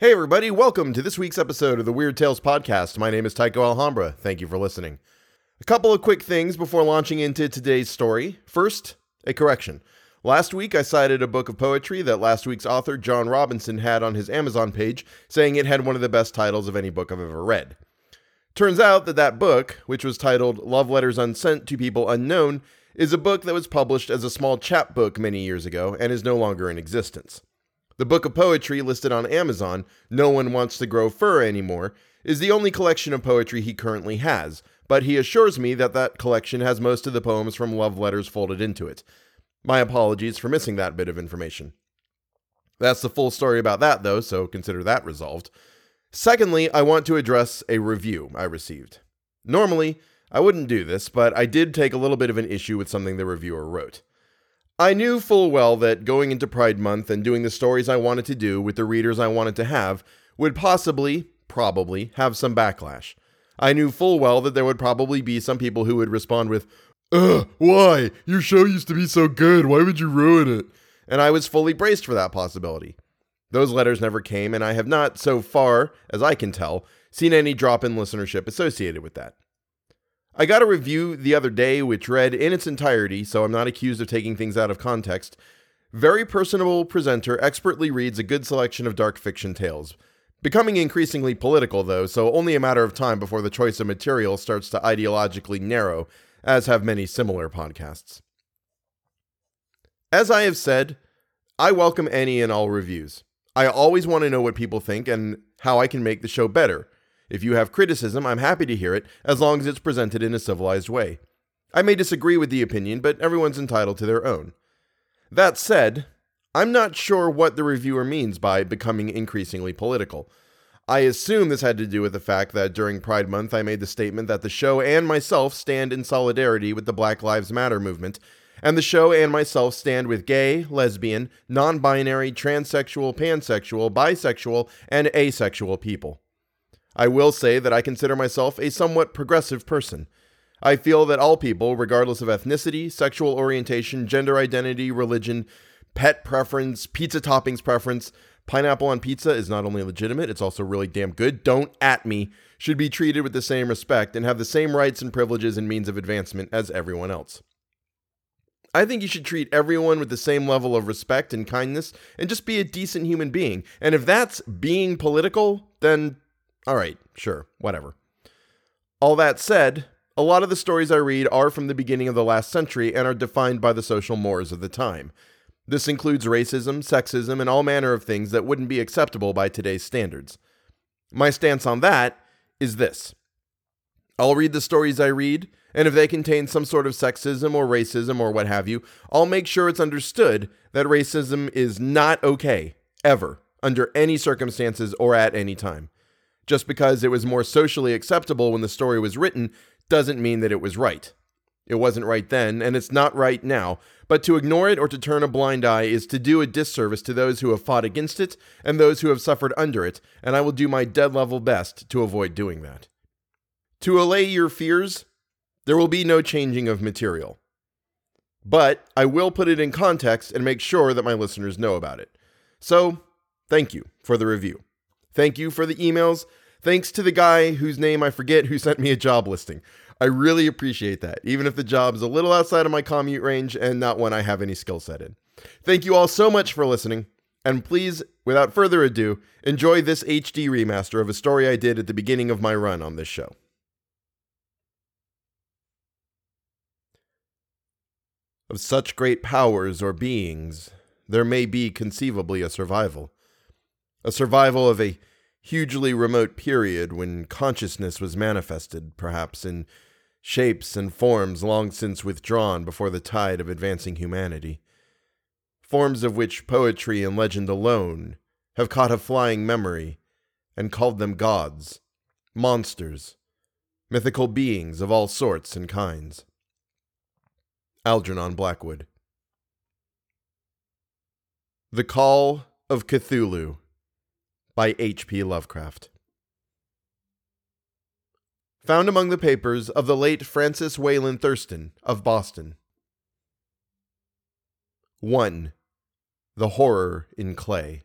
Hey, everybody, welcome to this week's episode of the Weird Tales Podcast. My name is Tycho Alhambra. Thank you for listening. A couple of quick things before launching into today's story. First, a correction. Last week, I cited a book of poetry that last week's author, John Robinson, had on his Amazon page, saying it had one of the best titles of any book I've ever read. Turns out that that book, which was titled Love Letters Unsent to People Unknown, is a book that was published as a small chapbook many years ago and is no longer in existence. The book of poetry listed on Amazon, No One Wants to Grow Fur Anymore, is the only collection of poetry he currently has, but he assures me that that collection has most of the poems from love letters folded into it. My apologies for missing that bit of information. That's the full story about that, though, so consider that resolved. Secondly, I want to address a review I received. Normally, I wouldn't do this, but I did take a little bit of an issue with something the reviewer wrote. I knew full well that going into Pride Month and doing the stories I wanted to do with the readers I wanted to have would possibly, probably, have some backlash. I knew full well that there would probably be some people who would respond with, Ugh, why? Your show used to be so good. Why would you ruin it? And I was fully braced for that possibility. Those letters never came, and I have not, so far as I can tell, seen any drop in listenership associated with that. I got a review the other day which read in its entirety, so I'm not accused of taking things out of context. Very personable presenter expertly reads a good selection of dark fiction tales. Becoming increasingly political, though, so only a matter of time before the choice of material starts to ideologically narrow, as have many similar podcasts. As I have said, I welcome any and all reviews. I always want to know what people think and how I can make the show better. If you have criticism, I'm happy to hear it, as long as it's presented in a civilized way. I may disagree with the opinion, but everyone's entitled to their own. That said, I'm not sure what the reviewer means by becoming increasingly political. I assume this had to do with the fact that during Pride Month I made the statement that the show and myself stand in solidarity with the Black Lives Matter movement, and the show and myself stand with gay, lesbian, non binary, transsexual, pansexual, bisexual, and asexual people. I will say that I consider myself a somewhat progressive person. I feel that all people, regardless of ethnicity, sexual orientation, gender identity, religion, pet preference, pizza toppings preference, pineapple on pizza is not only legitimate, it's also really damn good. Don't at me, should be treated with the same respect and have the same rights and privileges and means of advancement as everyone else. I think you should treat everyone with the same level of respect and kindness and just be a decent human being. And if that's being political, then all right, sure, whatever. All that said, a lot of the stories I read are from the beginning of the last century and are defined by the social mores of the time. This includes racism, sexism, and all manner of things that wouldn't be acceptable by today's standards. My stance on that is this I'll read the stories I read, and if they contain some sort of sexism or racism or what have you, I'll make sure it's understood that racism is not okay, ever, under any circumstances or at any time. Just because it was more socially acceptable when the story was written doesn't mean that it was right. It wasn't right then, and it's not right now, but to ignore it or to turn a blind eye is to do a disservice to those who have fought against it and those who have suffered under it, and I will do my dead level best to avoid doing that. To allay your fears, there will be no changing of material. But I will put it in context and make sure that my listeners know about it. So, thank you for the review. Thank you for the emails Thanks to the guy whose name I forget who sent me a job listing. I really appreciate that, even if the job is a little outside of my commute range and not one I have any skill set in. Thank you all so much for listening, and please, without further ado, enjoy this HD remaster of a story I did at the beginning of my run on this show. Of such great powers or beings, there may be conceivably a survival. A survival of a hugely remote period when consciousness was manifested, perhaps in shapes and forms long since withdrawn before the tide of advancing humanity. Forms of which poetry and legend alone have caught a flying memory and called them gods, monsters, mythical beings of all sorts and kinds. Algernon Blackwood. The Call of Cthulhu by H.P. Lovecraft. Found among the papers of the late Francis Wayland Thurston of Boston. 1. The Horror in Clay.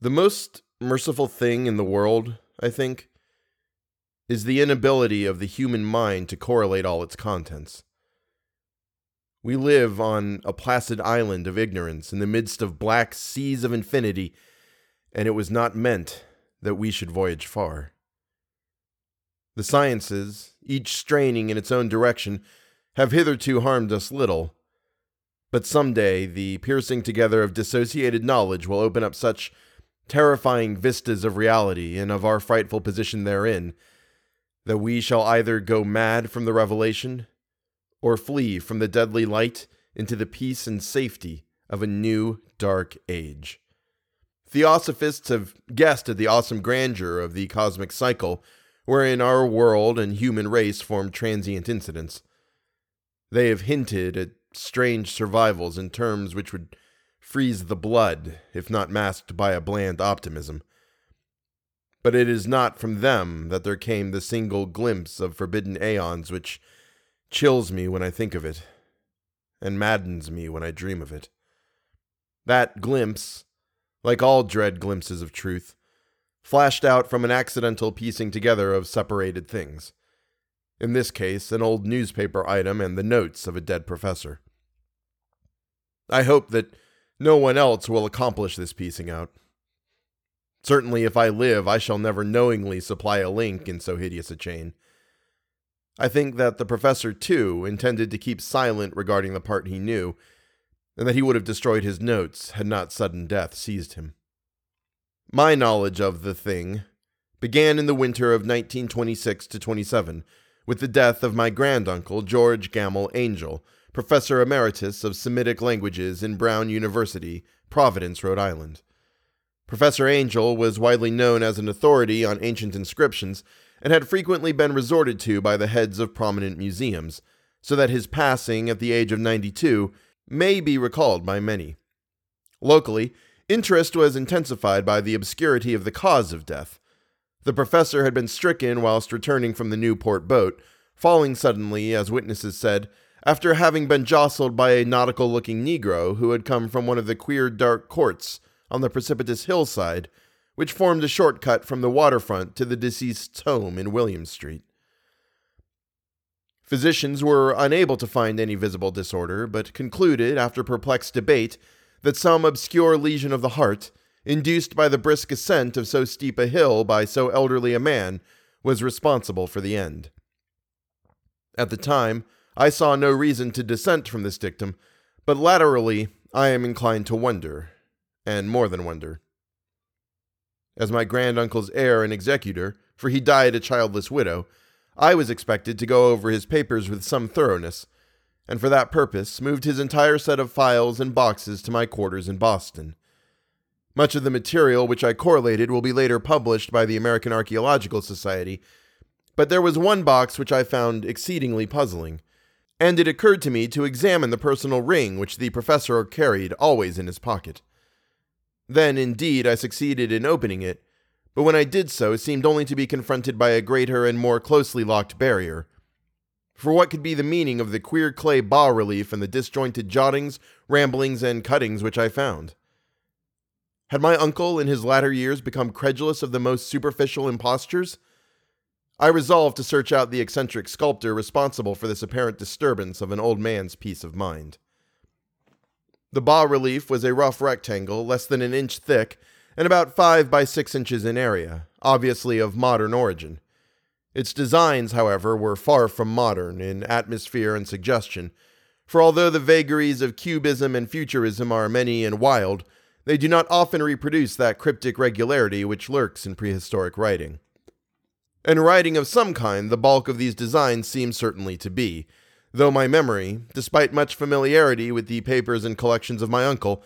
The most merciful thing in the world, I think, is the inability of the human mind to correlate all its contents. We live on a placid island of ignorance in the midst of black seas of infinity, and it was not meant that we should voyage far. The sciences, each straining in its own direction, have hitherto harmed us little. But some day the piercing together of dissociated knowledge will open up such terrifying vistas of reality and of our frightful position therein that we shall either go mad from the revelation or flee from the deadly light into the peace and safety of a new dark age. Theosophists have guessed at the awesome grandeur of the cosmic cycle wherein our world and human race form transient incidents. They have hinted at strange survivals in terms which would freeze the blood, if not masked by a bland optimism. But it is not from them that there came the single glimpse of forbidden aeons which chills me when I think of it, and maddens me when I dream of it. That glimpse, like all dread glimpses of truth, flashed out from an accidental piecing together of separated things. In this case, an old newspaper item and the notes of a dead professor. I hope that no one else will accomplish this piecing out. Certainly, if I live, I shall never knowingly supply a link in so hideous a chain. I think that the professor, too, intended to keep silent regarding the part he knew, and that he would have destroyed his notes had not sudden death seized him. My knowledge of the thing began in the winter of 1926 to 27 with the death of my granduncle, George Gammell Angell, professor emeritus of Semitic languages in Brown University, Providence, Rhode Island. Professor Angell was widely known as an authority on ancient inscriptions and had frequently been resorted to by the heads of prominent museums, so that his passing at the age of 92 may be recalled by many. Locally, interest was intensified by the obscurity of the cause of death. The professor had been stricken whilst returning from the Newport boat, falling suddenly, as witnesses said, after having been jostled by a nautical looking Negro who had come from one of the queer dark courts on the precipitous hillside, which formed a shortcut from the waterfront to the deceased's home in William Street. Physicians were unable to find any visible disorder, but concluded, after perplexed debate, that some obscure lesion of the heart, induced by the brisk ascent of so steep a hill by so elderly a man, was responsible for the end. At the time, I saw no reason to dissent from this dictum, but laterally I am inclined to wonder, and more than wonder. As my granduncle's heir and executor, for he died a childless widow, I was expected to go over his papers with some thoroughness, and for that purpose moved his entire set of files and boxes to my quarters in Boston. Much of the material which I correlated will be later published by the American Archaeological Society, but there was one box which I found exceedingly puzzling and it occurred to me to examine the personal ring which the professor carried always in his pocket. Then, indeed, I succeeded in opening it, but when I did so, it seemed only to be confronted by a greater and more closely locked barrier. For what could be the meaning of the queer clay bas relief and the disjointed jottings, ramblings, and cuttings which I found? Had my uncle in his latter years become credulous of the most superficial impostures? I resolved to search out the eccentric sculptor responsible for this apparent disturbance of an old man's peace of mind. The bas relief was a rough rectangle, less than an inch thick, and about five by six inches in area, obviously of modern origin. Its designs, however, were far from modern in atmosphere and suggestion, for although the vagaries of cubism and futurism are many and wild, they do not often reproduce that cryptic regularity which lurks in prehistoric writing. And writing of some kind, the bulk of these designs seem certainly to be, though my memory, despite much familiarity with the papers and collections of my uncle,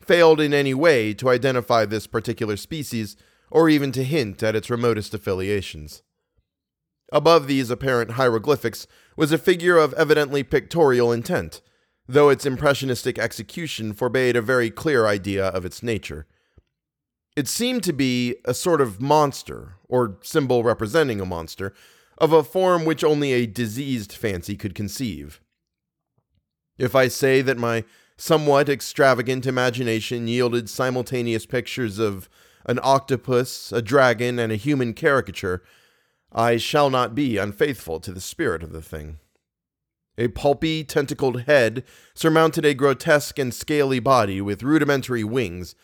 failed in any way to identify this particular species or even to hint at its remotest affiliations. Above these apparent hieroglyphics was a figure of evidently pictorial intent, though its impressionistic execution forbade a very clear idea of its nature. It seemed to be a sort of monster, or symbol representing a monster, of a form which only a diseased fancy could conceive. If I say that my somewhat extravagant imagination yielded simultaneous pictures of an octopus, a dragon, and a human caricature, I shall not be unfaithful to the spirit of the thing. A pulpy, tentacled head surmounted a grotesque and scaly body with rudimentary wings,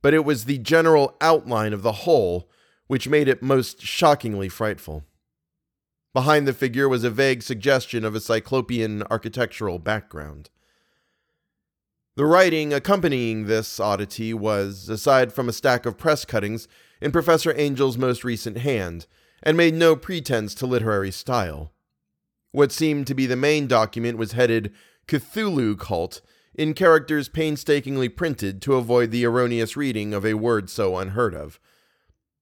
but it was the general outline of the whole which made it most shockingly frightful. Behind the figure was a vague suggestion of a cyclopean architectural background. The writing accompanying this oddity was, aside from a stack of press cuttings, in Professor Angell's most recent hand, and made no pretense to literary style. What seemed to be the main document was headed Cthulhu Cult in characters painstakingly printed to avoid the erroneous reading of a word so unheard of.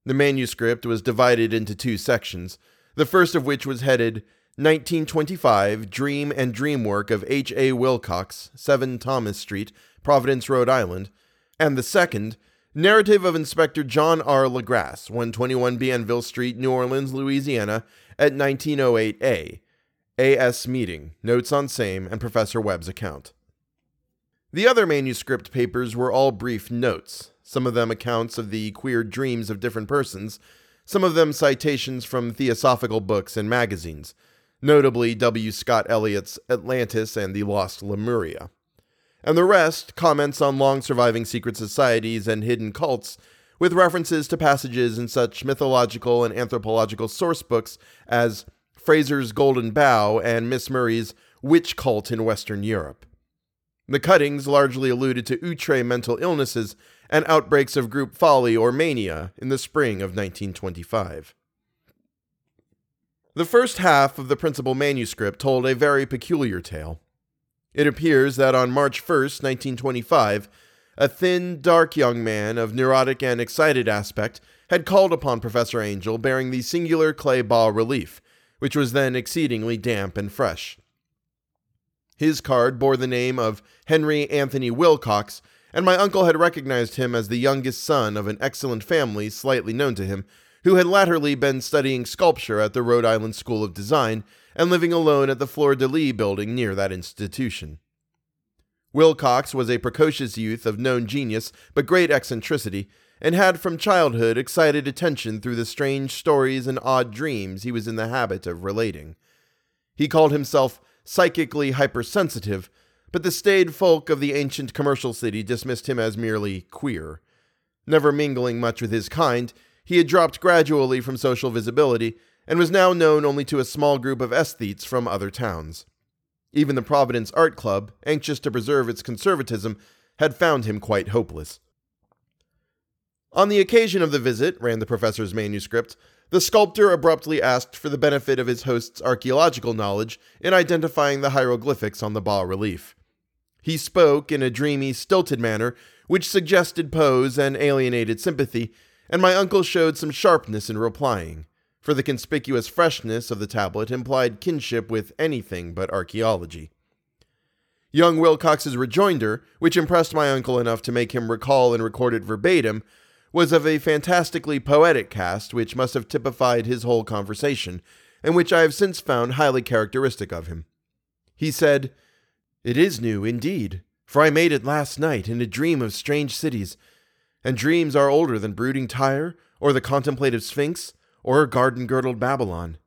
The manuscript was divided into two sections, the first of which was headed 1925 Dream and Dream Work of H. A. Wilcox, 7 Thomas Street, Providence, Rhode Island, and the second, Narrative of Inspector John R. Legrasse, 121 Bienville Street, New Orleans, Louisiana, at 1908A. A.S. Meeting, Notes on Same, and Professor Webb's account. The other manuscript papers were all brief notes, some of them accounts of the queer dreams of different persons, some of them citations from theosophical books and magazines notably W. Scott Elliot's Atlantis and the Lost Lemuria. And the rest comments on long surviving secret societies and hidden cults, with references to passages in such mythological and anthropological source books as Frazer's Golden Bough and Miss Murray's Witch Cult in Western Europe. The cuttings largely alluded to outre mental illnesses and outbreaks of group folly or mania in the spring of 1925. The first half of the principal manuscript told a very peculiar tale. It appears that on March 1st, 1925, a thin, dark young man of neurotic and excited aspect had called upon Professor Angell bearing the singular clay bas relief, which was then exceedingly damp and fresh. His card bore the name of Henry Anthony Wilcox, and my uncle had recognized him as the youngest son of an excellent family slightly known to him, who had latterly been studying sculpture at the Rhode Island School of Design and living alone at the Fleur de Lys building near that institution. Wilcox was a precocious youth of known genius but great eccentricity, and had from childhood excited attention through the strange stories and odd dreams he was in the habit of relating. He called himself psychically hypersensitive, but the staid folk of the ancient commercial city dismissed him as merely queer. Never mingling much with his kind, he had dropped gradually from social visibility and was now known only to a small group of aesthetes from other towns. Even the Providence Art Club, anxious to preserve its conservatism, had found him quite hopeless. On the occasion of the visit, ran the professor's manuscript, the sculptor abruptly asked for the benefit of his host's archaeological knowledge in identifying the hieroglyphics on the bas relief. He spoke in a dreamy, stilted manner which suggested pose and alienated sympathy, and my uncle showed some sharpness in replying, for the conspicuous freshness of the tablet implied kinship with anything but archaeology. Young Wilcox's rejoinder, which impressed my uncle enough to make him recall and record it verbatim, was of a fantastically poetic cast which must have typified his whole conversation, and which I have since found highly characteristic of him. He said, It is new, indeed, for I made it last night in a dream of strange cities, and dreams are older than brooding Tyre, or the contemplative Sphinx, or garden girdled Babylon.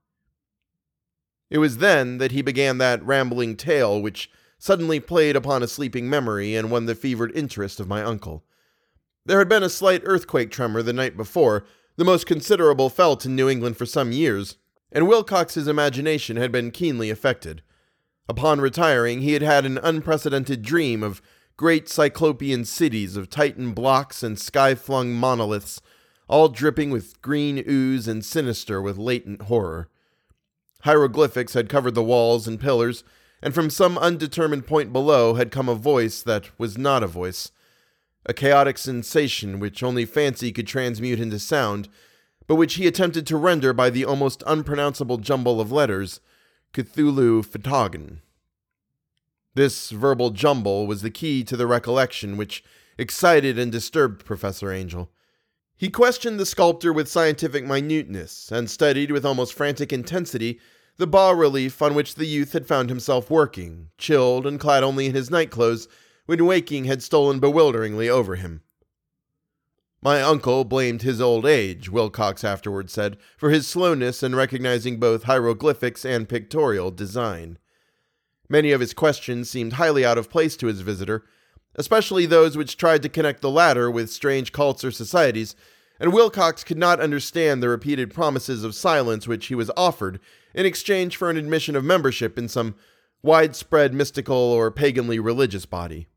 It was then that he began that rambling tale which suddenly played upon a sleeping memory and won the fevered interest of my uncle. There had been a slight earthquake tremor the night before, the most considerable felt in New England for some years, and Wilcox's imagination had been keenly affected. Upon retiring, he had had an unprecedented dream of great cyclopean cities of Titan blocks and sky flung monoliths, all dripping with green ooze and sinister with latent horror. Hieroglyphics had covered the walls and pillars, and from some undetermined point below had come a voice that was not a voice, a chaotic sensation which only fancy could transmute into sound, but which he attempted to render by the almost unpronounceable jumble of letters Cthulhu Fhtagn. This verbal jumble was the key to the recollection which excited and disturbed Professor Angell. He questioned the sculptor with scientific minuteness and studied with almost frantic intensity the bas relief on which the youth had found himself working, chilled and clad only in his nightclothes, when waking had stolen bewilderingly over him. My uncle blamed his old age, Wilcox afterward said, for his slowness in recognizing both hieroglyphics and pictorial design. Many of his questions seemed highly out of place to his visitor, especially those which tried to connect the latter with strange cults or societies, and Wilcox could not understand the repeated promises of silence which he was offered in exchange for an admission of membership in some widespread mystical or paganly religious body.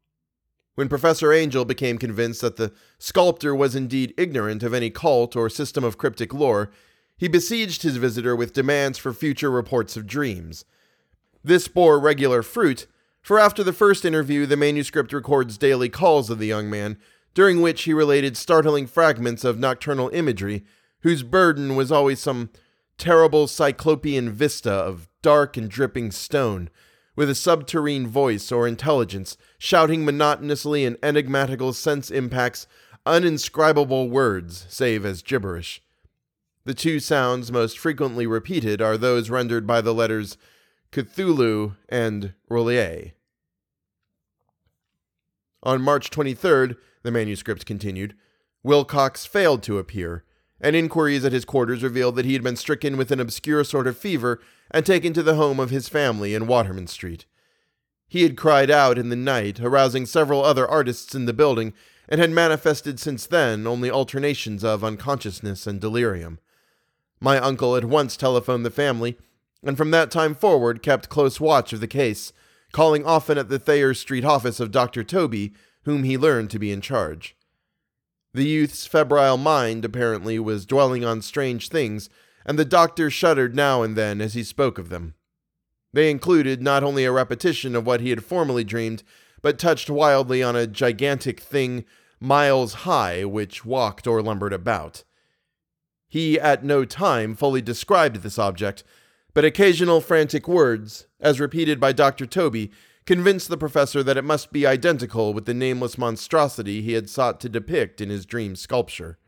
When Professor Angell became convinced that the sculptor was indeed ignorant of any cult or system of cryptic lore, he besieged his visitor with demands for future reports of dreams. This bore regular fruit, for after the first interview, the manuscript records daily calls of the young man, during which he related startling fragments of nocturnal imagery, whose burden was always some terrible cyclopean vista of dark and dripping stone, with a subterrene voice or intelligence, shouting monotonously in enigmatical sense impacts uninscribable words, save as gibberish. The two sounds most frequently repeated are those rendered by the letters Cthulhu and R'lyeh. On March 23rd, the manuscript continued, Wilcox failed to appear, and inquiries at his quarters revealed that he had been stricken with an obscure sort of fever and taken to the home of his family in Waterman Street. He had cried out in the night, arousing several other artists in the building, and had manifested since then only alternations of unconsciousness and delirium. My uncle at once telephoned the family, and from that time forward kept close watch of the case, calling often at the Thayer Street office of Dr. Tobey, whom he learned to be in charge. The youth's febrile mind, apparently, was dwelling on strange things, and the doctor shuddered now and then as he spoke of them. They included not only a repetition of what he had formerly dreamed, but touched wildly on a gigantic thing miles high which walked or lumbered about. He at no time fully described this object, but occasional frantic words, as repeated by Dr. Tobey, convinced the professor that it must be identical with the nameless monstrosity he had sought to depict in his dream sculpture.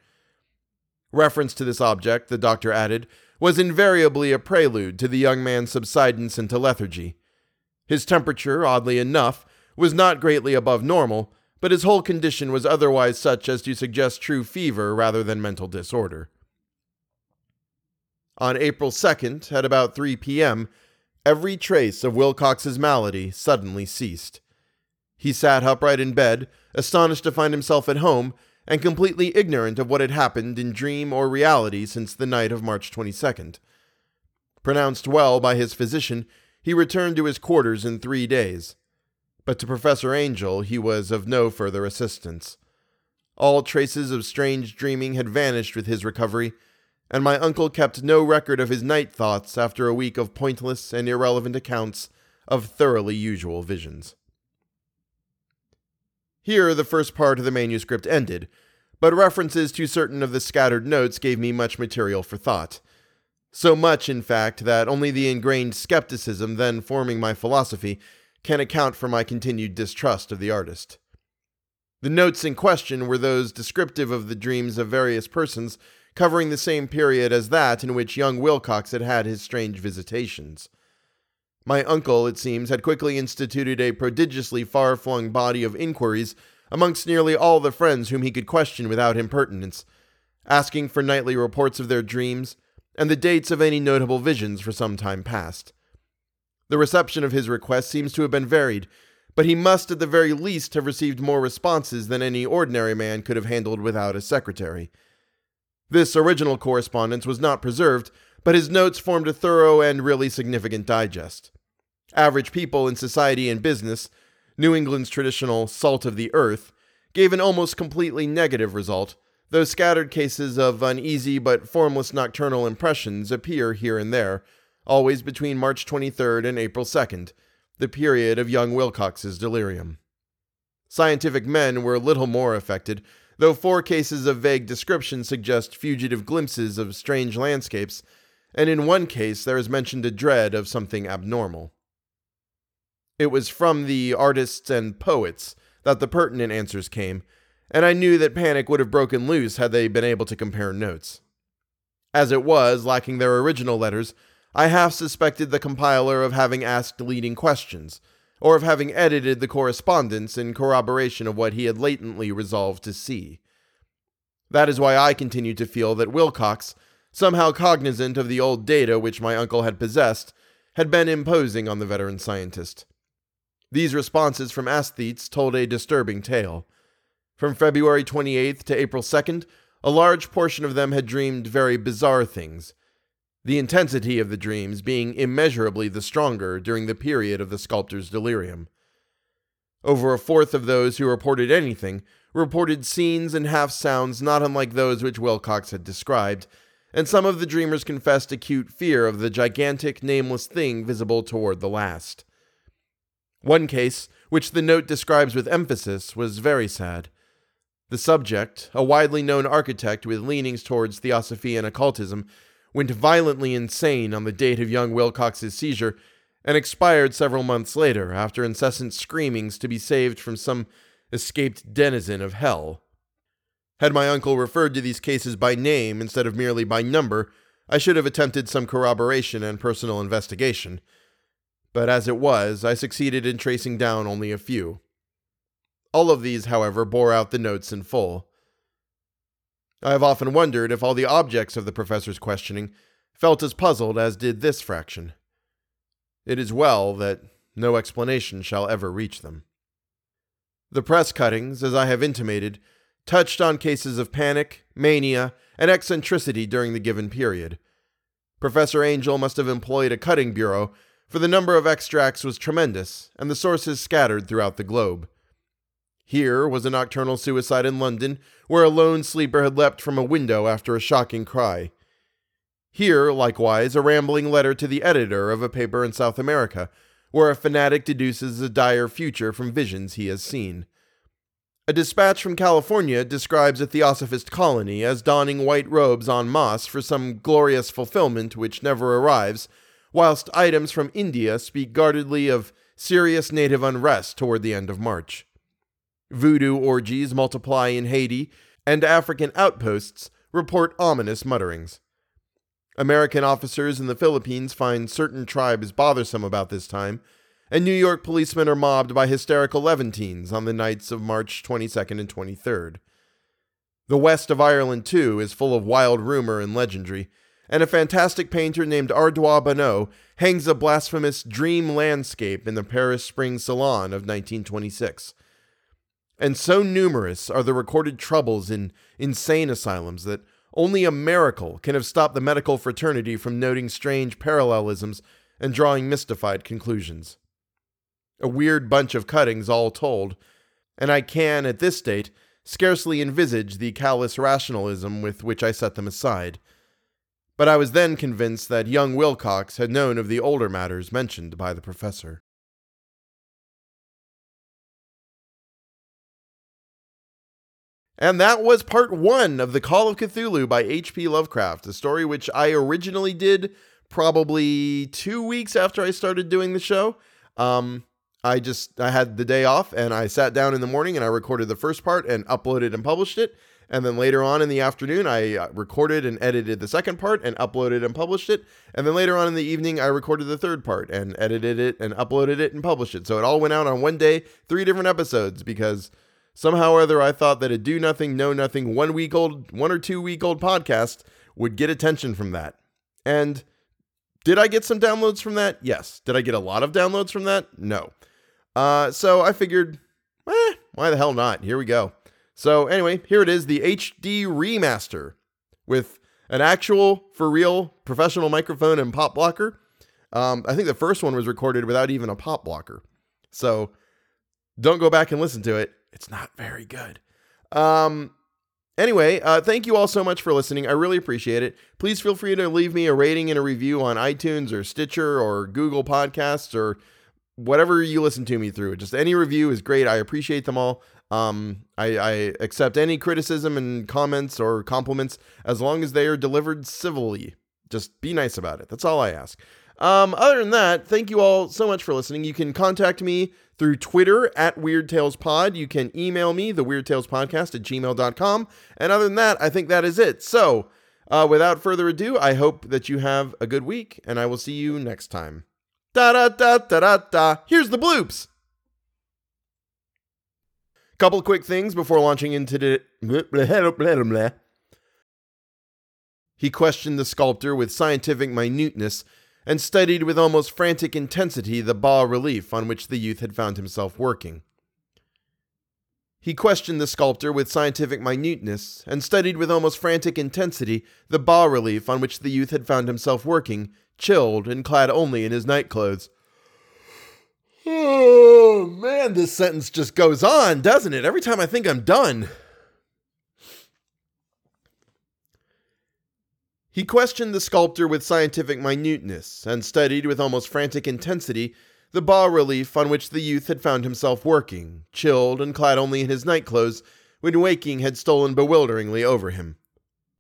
Reference to this object, the doctor added, was invariably a prelude to the young man's subsidence into lethargy. His temperature, oddly enough, was not greatly above normal, but his whole condition was otherwise such as to suggest true fever rather than mental disorder. On April 2nd, at about 3 p.m., every trace of Wilcox's malady suddenly ceased. He sat upright in bed, astonished to find himself at home, and completely ignorant of what had happened in dream or reality since the night of March 22nd. Pronounced well by his physician, he returned to his quarters in three days. But to Professor Angell he was of no further assistance. All traces of strange dreaming had vanished with his recovery, and my uncle kept no record of his night thoughts after a week of pointless and irrelevant accounts of thoroughly usual visions. Here the first part of the manuscript ended, but references to certain of the scattered notes gave me much material for thought. So much, in fact, that only the ingrained skepticism then forming my philosophy can account for my continued distrust of the artist. The notes in question were those descriptive of the dreams of various persons, covering the same period as that in which young Wilcox had had his strange visitations. My uncle, it seems, had quickly instituted a prodigiously far flung body of inquiries amongst nearly all the friends whom he could question without impertinence, asking for nightly reports of their dreams and the dates of any notable visions for some time past. The reception of his request seems to have been varied, but he must at the very least have received more responses than any ordinary man could have handled without a secretary. This original correspondence was not preserved, but his notes formed a thorough and really significant digest. Average people in society and business, New England's traditional salt of the earth, gave an almost completely negative result, though scattered cases of uneasy but formless nocturnal impressions appear here and there, always between March 23rd and April 2nd, the period of young Wilcox's delirium. Scientific men were little more affected, though four cases of vague description suggest fugitive glimpses of strange landscapes and in one case there is mentioned a dread of something abnormal. It was from the artists and poets that the pertinent answers came, and I knew that panic would have broken loose had they been able to compare notes. As it was, lacking their original letters, I half suspected the compiler of having asked leading questions, or of having edited the correspondence in corroboration of what he had latently resolved to see. That is why I continued to feel that Wilcox, somehow cognizant of the old data which my uncle had possessed, had been imposing on the veteran scientist. These responses from aesthetes told a disturbing tale. From February 28th to April 2nd, a large portion of them had dreamed very bizarre things, the intensity of the dreams being immeasurably the stronger during the period of the sculptor's delirium. Over a fourth of those who reported anything reported scenes and half sounds not unlike those which Wilcox had described, and some of the dreamers confessed acute fear of the gigantic, nameless thing visible toward the last. One case, which the note describes with emphasis, was very sad. The subject, a widely known architect with leanings towards theosophy and occultism, went violently insane on the date of young Wilcox's seizure and expired several months later after incessant screamings to be saved from some escaped denizen of hell. Had my uncle referred to these cases by name instead of merely by number, I should have attempted some corroboration and personal investigation. But as it was, I succeeded in tracing down only a few. All of these, however, bore out the notes in full. I have often wondered if all the objects of the professor's questioning felt as puzzled as did this fraction. It is well that no explanation shall ever reach them. The press cuttings, as I have intimated, touched on cases of panic, mania, and eccentricity during the given period. Professor Angell must have employed a cutting bureau, for the number of extracts was tremendous, and the sources scattered throughout the globe. Here was a nocturnal suicide in London, where a lone sleeper had leapt from a window after a shocking cry. Here, likewise, a rambling letter to the editor of a paper in South America, where a fanatic deduces a dire future from visions he has seen. A dispatch from California describes a theosophist colony as donning white robes en masse for some glorious fulfillment which never arrives, whilst items from India speak guardedly of serious native unrest toward the end of March. Voodoo orgies multiply in Haiti, and African outposts report ominous mutterings. American officers in the Philippines find certain tribes bothersome about this time, and New York policemen are mobbed by hysterical Levantines on the nights of March 22nd and 23rd. The west of Ireland, too, is full of wild rumor and legendry, and a fantastic painter named Ardois Bonnot hangs a blasphemous dream landscape in the Paris Spring Salon of 1926. And so numerous are the recorded troubles in insane asylums that only a miracle can have stopped the medical fraternity from noting strange parallelisms and drawing mystified conclusions. A weird bunch of cuttings, all told, and I can, at this date, scarcely envisage the callous rationalism with which I set them aside. But I was then convinced that young Wilcox had known of the older matters mentioned by the professor. And that was part one of The Call of Cthulhu by H.P. Lovecraft, a story which I originally did probably two weeks after I started doing the show. Um, I just I had the day off and I sat down in the morning and I recorded the first part and uploaded and published it. And then later on in the afternoon, I uh, recorded and edited the second part and uploaded and published it. And then later on in the evening, I recorded the third part and edited it and uploaded it and published it. So it all went out on one day, three different episodes because Somehow or other, I thought that a do nothing, know nothing, one week old, one or two week old podcast would get attention from that. And did I get some downloads from that? Yes. Did I get a lot of downloads from that? No. Uh, so I figured, eh, why the hell not? Here we go. So anyway, here it is, the HD remaster with an actual, for real, professional microphone and pop blocker. Um, I think the first one was recorded without even a pop blocker. So don't go back and listen to it. It's not very good. Um, anyway, uh, thank you all so much for listening. I really appreciate it. Please feel free to leave me a rating and a review on iTunes or Stitcher or Google Podcasts or whatever you listen to me through. Just any review is great. I appreciate them all. Um, I, I accept any criticism and comments or compliments as long as they are delivered civilly. Just be nice about it. That's all I ask. Um, other than that, thank you all so much for listening. You can contact me through Twitter at Weird Tales Pod. You can email me, the Weird Tales Podcast at gmail.com. And other than that, I think that is it. So, uh, without further ado, I hope that you have a good week, and I will see you next time. Da da da da da da. Here's the bloops. Couple quick things before launching into the. He questioned the sculptor with scientific minuteness and studied with almost frantic intensity the bas relief on which the youth had found himself working. He questioned the sculptor with scientific minuteness and studied with almost frantic intensity the bas relief on which the youth had found himself working, chilled and clad only in his nightclothes. Oh, man, this sentence just goes on, doesn't it? Every time I think I'm done. He questioned the sculptor with scientific minuteness and studied with almost frantic intensity the bas relief on which the youth had found himself working, chilled and clad only in his nightclothes, when waking had stolen bewilderingly over him.